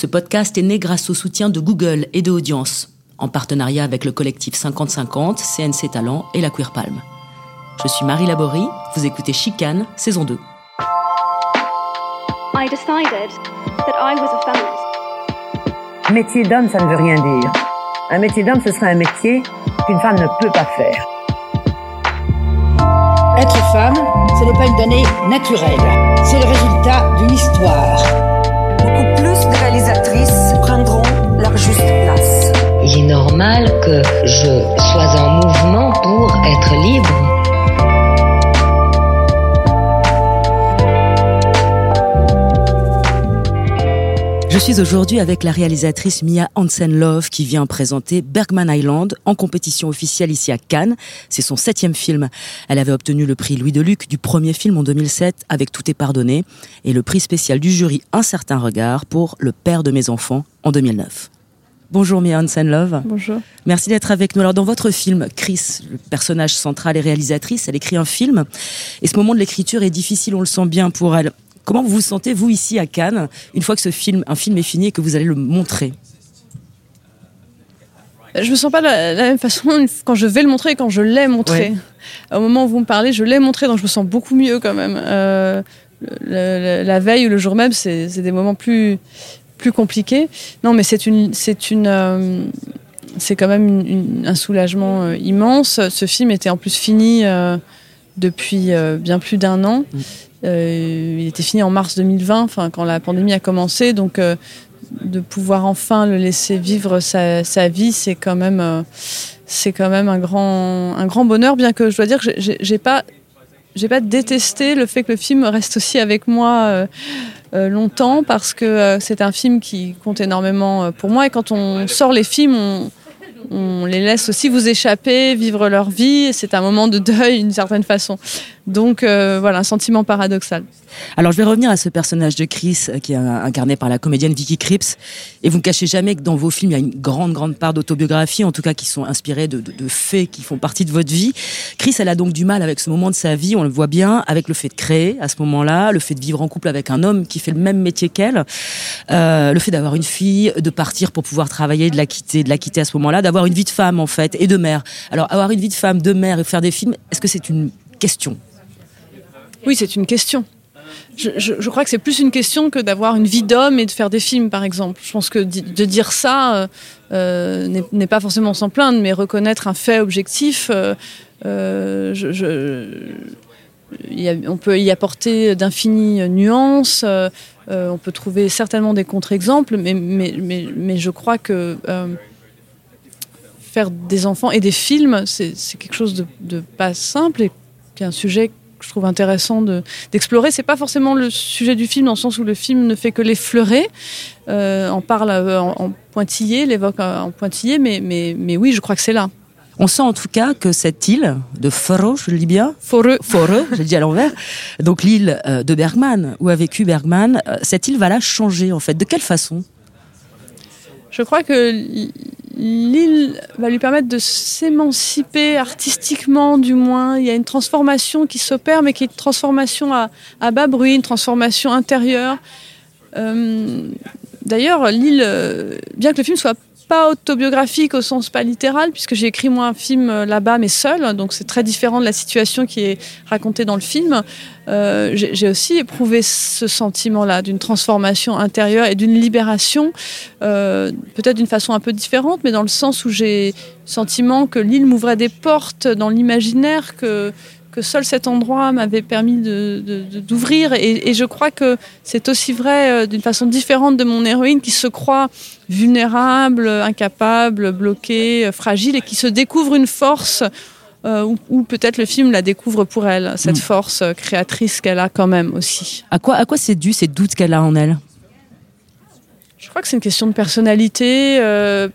Ce podcast est né grâce au soutien de Google et de Audience, en partenariat avec le collectif 50-50, CNC Talent et la Queer Palm. Je suis Marie Laborie, vous écoutez Chicane, saison 2. I decided that I was a feminist. Métier d'homme, ça ne veut rien dire. Un métier d'homme, ce serait un métier qu'une femme ne peut pas faire. Être femme, ce n'est pas une donnée naturelle. C'est le résultat d'une histoire. Beaucoup plus de réalisatrices prendront leur juste place. Il est normal que je sois en mouvement pour être libre. Je suis aujourd'hui avec la réalisatrice Mia Hansen-Love qui vient présenter Bergman Island en compétition officielle ici à Cannes. C'est son septième film. Elle avait obtenu le prix Louis Deluc du premier film en 2007 avec Tout est pardonné et le prix spécial du jury Un certain regard pour Le père de mes enfants en 2009. Bonjour Mia Hansen-Love. Bonjour. Merci d'être avec nous. Alors dans votre film, Chris, le personnage central et réalisatrice, elle écrit un film et ce moment de l'écriture est difficile, on le sent bien pour elle. Comment vous vous sentez, vous, ici à Cannes, une fois que ce film, un film est fini et que vous allez le montrer Je me sens pas de la, la même façon quand je vais le montrer et quand je l'ai montré. Au moment où vous me parlez, je l'ai montré, donc je me sens beaucoup mieux quand même. Euh, le- le- la veille ou le jour même, c'est des moments plus, plus compliqués. Non, mais c'est une, c'est une, euh, c'est quand même une- une- un soulagement euh, immense. Ce film était en plus fini euh, depuis euh, bien plus d'un an. Euh, il était fini en mars 2020, enfin quand la pandémie a commencé, donc euh, de pouvoir enfin le laisser vivre sa, vie, c'est quand même, euh, c'est quand même un grand, un grand bonheur. Bien que je dois dire que j'ai- pas, j'ai pas détesté le fait que le film reste aussi avec moi longtemps parce que c'est un film qui compte énormément pour moi. Et quand on sort les films, on, les laisse aussi vous échapper, vivre leur vie. C'est un moment de deuil d'une certaine façon. Donc euh, voilà, un sentiment paradoxal. Alors je vais revenir à ce personnage de Chris euh, qui est incarné par la comédienne Vicky Krieps. Et vous ne cachez jamais que dans vos films, il y a une grande, grande part d'autobiographie, en tout cas qui sont inspirés de faits qui font partie de votre vie. Chris, elle a donc du mal avec ce moment de sa vie, on le voit bien, avec le fait de créer à ce moment-là, le fait de vivre en couple avec un homme qui fait le même métier qu'elle, euh, le fait d'avoir une fille, de partir pour pouvoir travailler, de la quitter, de la quitter à ce moment-là, d'avoir une vie de femme en fait et de mère. Alors avoir une vie de femme, de mère et faire des films, est-ce que c'est une question? Oui, c'est une question. Je, crois que c'est plus une question que d'avoir une vie d'homme et de faire des films, par exemple. Je pense que de dire ça euh, euh, n'est- pas forcément s'en plaindre, mais reconnaître un fait objectif, euh, on peut y apporter d'infinies nuances. on peut trouver certainement des contre-exemples, mais, je crois que faire des enfants et des films, c'est c'est quelque chose de, de pas simple et qui est un sujet que je trouve intéressant de- d'explorer. c'est pas forcément le sujet du film dans le sens où le film ne fait que l'effleurer, euh, en parle euh, en, en pointillé, l'évoque euh, en pointillé, mais, mais, mais oui, je crois que c'est là. On sent en tout cas que cette île de Foro, je le dis bien, Foreux. Foreux, j'ai dit à l'envers, donc l'île euh, de Bergman, où a vécu Bergman, cette île va la changer en fait. De quelle façon? Je crois que l'île va lui permettre de s'émanciper artistiquement, du moins. Il y a une transformation qui s'opère, mais qui est une transformation à, bas bruit, une transformation intérieure. Euh, D'ailleurs, l'île, euh, bien que le film soit pas autobiographique au sens pas littéral, puisque j'ai écrit moi un film euh, là-bas, mais seul, donc c'est très différent de la situation qui est racontée dans le film. Euh, j'ai aussi éprouvé ce sentiment-là d'une transformation intérieure et d'une libération, euh, peut-être d'une façon un peu différente, mais dans le sens où j'ai sentiment que l'île m'ouvrait des portes dans l'imaginaire que que seul cet endroit m'avait permis de- de- de- d'ouvrir. et, et je crois que c'est aussi vrai euh, d'une façon différente de mon héroïne qui se croit vulnérable, incapable, bloquée, euh, fragile et qui se découvre une force euh, ou, ou peut-être le film la découvre pour elle, cette Mm. force euh, créatrice qu'elle a quand même aussi. À quoi, à quoi c'est dû ces doutes qu'elle a en elle? Je crois que c'est une question de personnalité. euh,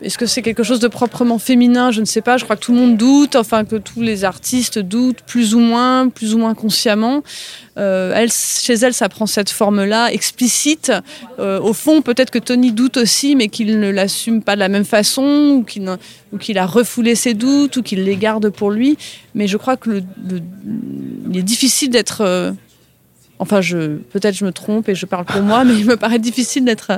Est-ce que c'est quelque chose de proprement féminin? Je ne sais pas. Je crois que tout le monde doute, enfin que tous les artistes doutent, plus ou moins, plus ou moins consciemment. Euh, elle, chez elle, ça prend cette forme-là, explicite. Euh, au fond, peut-être que Tony doute aussi, mais qu'il ne l'assume pas de la même façon, ou qu'il a refoulé ses doutes, ou qu'il les garde pour lui. Mais je crois que il est difficile d'être euh, enfin, je, peut-être je me trompe et je parle pour moi, mais il me paraît difficile d'être,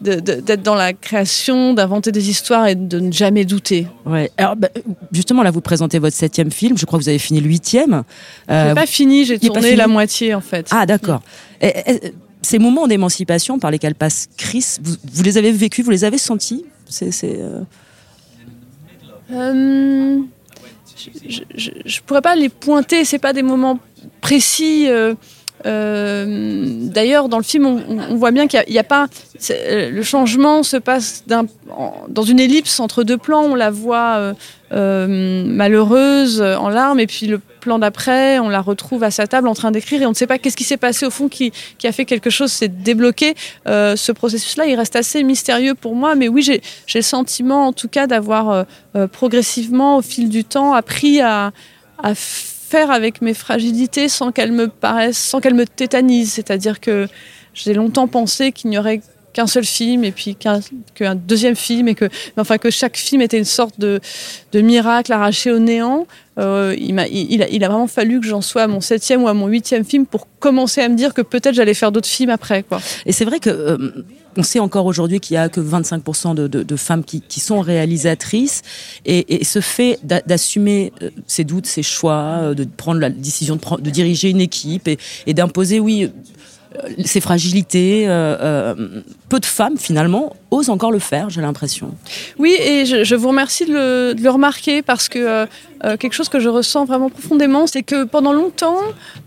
de- d'être dans la création, d'inventer des histoires et de ne jamais douter. Ouais. Alors, bah, justement, là, vous présentez votre septième film. Je crois que vous avez fini le huitième. J'ai Euh, pas fini, j'ai tourné fini la moitié en fait. Ah, d'accord. Et- et- Ces moments d'émancipation par lesquels passe Chris, vous, vous les avez vécus, vous les avez sentis? C'est, c'est, euh, Euh, je, je, je pourrais pas les pointer, c'est pas des moments précis. euh, euh, D'ailleurs, dans le film, on, voit bien qu'il n'y a, pas. euh, Le changement se passe dans une ellipse entre deux plans. On la voit euh, malheureuse, en larmes, et puis le plan d'après, on la retrouve à sa table en train d'écrire, et on ne sait pas qu'est-ce qui s'est passé au fond qui, a fait quelque chose s'est débloqué. Ce processus-là, il reste assez mystérieux pour moi, mais oui, j'ai le sentiment, en tout cas, d'avoir progressivement, au fil du temps, appris à, à faire avec mes fragilités sans qu'elles me paraissent, sans qu'elles me tétanisent. C'est-à-dire que j'ai longtemps pensé qu'il n'y aurait qu'un seul film et puis qu'un deuxième film et que enfin que chaque film était une sorte de miracle arraché au néant Euh, il, a, vraiment fallu que j'en sois à mon septième ou à mon huitième film pour commencer à me dire que peut-être j'allais faire d'autres films après. Et c'est vrai que euh, on sait encore aujourd'hui qu'il y a que 25% de, femmes qui, sont réalisatrices et, ce fait d'a- d'assumer euh, ses doutes, ses choix, de prendre la décision de, diriger une équipe et, d'imposer, oui, ses fragilités. Peu de femmes finalement osent encore le faire, j'ai l'impression. Oui, et je, vous remercie de le, remarquer parce que euh, euh, quelque chose que je ressens vraiment profondément, c'est que pendant longtemps,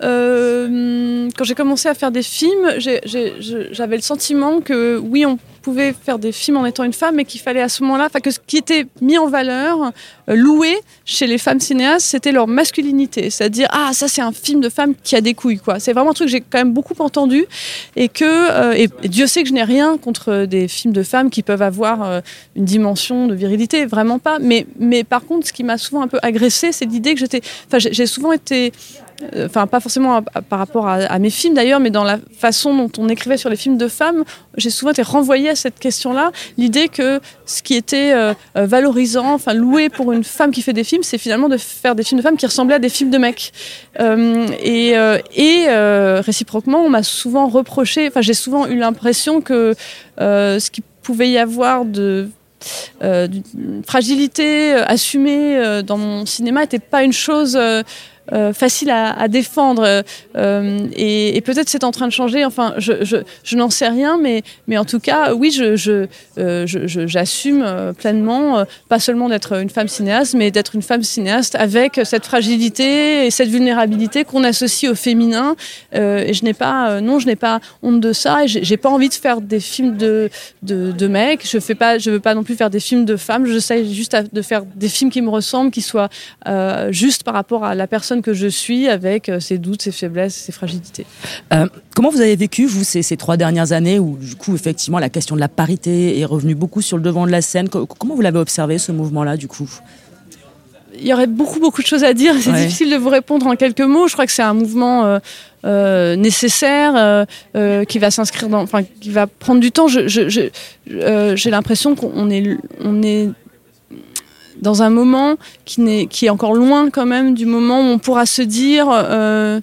euh, quand j'ai commencé à faire des films, j'avais le sentiment que oui, on pouvait faire des films en étant une femme, mais qu'il fallait à ce moment-là, enfin que ce qui était mis en valeur, loué chez les femmes cinéastes, c'était leur masculinité, c'est-à-dire ah ça c'est un film de femme qui a des couilles quoi. C'est vraiment un truc que j'ai quand même beaucoup entendu et que et Dieu sait que je n'ai rien contre des films de femmes qui peuvent avoir euh, une dimension de virilité, vraiment pas. Mais mais par contre, ce qui m'a souvent un peu agressée, c'est l'idée que j'étais, enfin j'ai souvent été enfin pas forcément par rapport à, mes films d'ailleurs, mais dans la façon dont on écrivait sur les films de femmes, j'ai souvent été renvoyée à cette question-là, l'idée que ce qui était euh, euh, valorisant, enfin loué pour une femme qui fait des films, c'est finalement de faire des films de femmes qui ressemblaient à des films de mecs. Euh, et et réciproquement, on m'a souvent reproché, enfin j'ai souvent eu l'impression que ce qu'il pouvait y avoir de fragilité assumée dans mon cinéma n'était pas une chose euh, euh, facile à, défendre euh, et, et peut-être c'est en train de changer enfin je, je, je n'en sais rien mais, mais en tout cas oui je, je, euh, je- je- j'assume euh, pleinement euh, pas seulement d'être une femme cinéaste mais d'être une femme cinéaste avec cette fragilité et cette vulnérabilité qu'on associe au féminin Euh, et je n'ai pas euh, non je n'ai pas honte de ça et j'ai, j'ai pas envie de faire des films de, de, de mecs je fais pas je veux pas non plus faire des films de femmes j'essaie juste de faire des films qui me ressemblent qui soient euh, juste par rapport à la personne que je suis avec euh, ses doutes ses faiblesses ses fragilités Euh, comment vous avez vécu, vous, ces, ces trois dernières années où, du coup, effectivement, la question de la parité est revenue beaucoup sur le devant de la scène? Co- Comment vous l'avez observé, ce mouvement-là, du coup? Il y aurait beaucoup beaucoup de choses à dire. C'est Ouais. difficile de vous répondre en quelques mots. Je crois que c'est un mouvement euh, euh, nécessaire euh, euh, qui va s'inscrire dans, enfin qui va prendre du temps. Je, je, je- j'ai l'impression qu'on est on est dans un moment qui, n'est, qui est encore loin quand même du moment où on pourra se dire euh,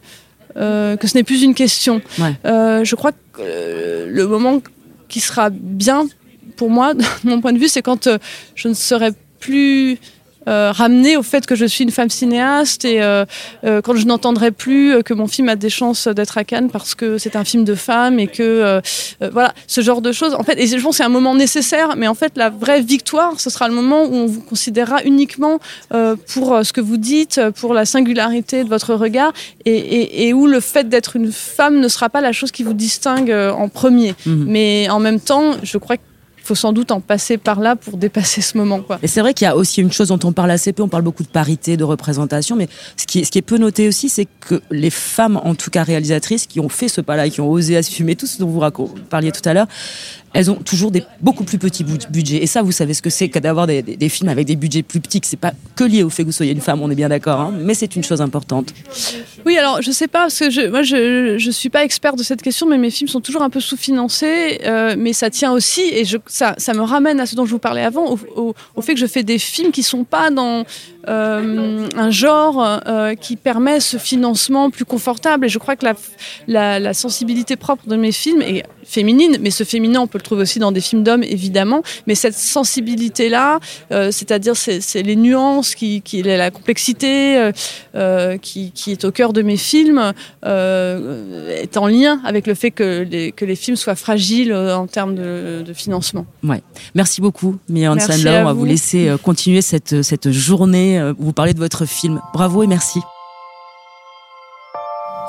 euh, que ce n'est plus une question. Ouais. Euh, je crois que le moment qui sera bien pour moi, de mon point de vue, c'est quand je ne serai plus euh, ramenée au fait que je suis une femme cinéaste et euh, euh, quand je n'entendrai plus euh, que mon film a des chances d'être à Cannes parce que c'est un film de femme et que euh, euh, voilà ce genre de choses en fait et je pense que c'est un moment nécessaire mais en fait la vraie victoire ce sera le moment où on vous considérera uniquement euh, pour ce que vous dites pour la singularité de votre regard et, et- et où le fait d'être une femme ne sera pas la chose qui vous distingue en premier Mhm. mais en même temps je crois qu'il faut sans doute en passer par là pour dépasser ce moment Et c'est vrai qu'il y a aussi une chose dont on parle assez peu, on parle beaucoup de parité, de représentation, mais ce qui est, peu noté aussi, c'est que les femmes, en tout cas réalisatrices, qui ont fait ce pas-là, qui ont osé assumer tout ce dont vous parliez tout à l'heure, elles ont toujours des beaucoup plus petits bud- budgets. Et ça, vous savez ce que c'est que d'avoir des films avec des budgets plus petits, que c'est pas que lié au fait que vous soyez une femme, on est bien d'accord, hein, mais c'est une chose importante. Oui, alors je sais pas, parce que je, moi je, je suis pas experte de cette question, mais mes films sont toujours un peu sous-financés, euh, mais ça tient aussi, et je, ça, ça me ramène à ce dont je vous parlais avant, au, au- au fait que je fais des films qui sont pas dans euh, un genre euh, qui permet ce financement plus confortable. Et je crois que la, la, la sensibilité propre de mes films est féminine, mais ce féminin, on peut le trouver aussi dans des films d'hommes, évidemment. Mais cette sensibilité-là, euh, c'est-à-dire c'est les nuances, qui, qui, la complexité qui, qui est au cœur de mes films, est en lien avec le fait que les, que les films soient fragiles en termes de, de financement. Ouais. Merci beaucoup, Mia à On va vous vous. laisser continuer cette, cette journée euh, vous parlez de votre film. Bravo et merci.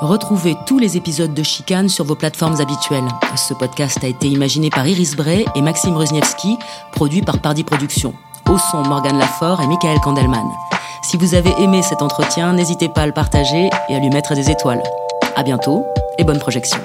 Retrouvez tous les épisodes de Chicane sur vos plateformes habituelles. Ce podcast a été imaginé par Iris Bray et Maxime Rosniewski, produit par Pardi Productions. Au son, Morgane Lafort et Michael Kandelman. Si vous avez aimé cet entretien, n'hésitez pas à le partager et à lui mettre des étoiles. À bientôt et bonne projection.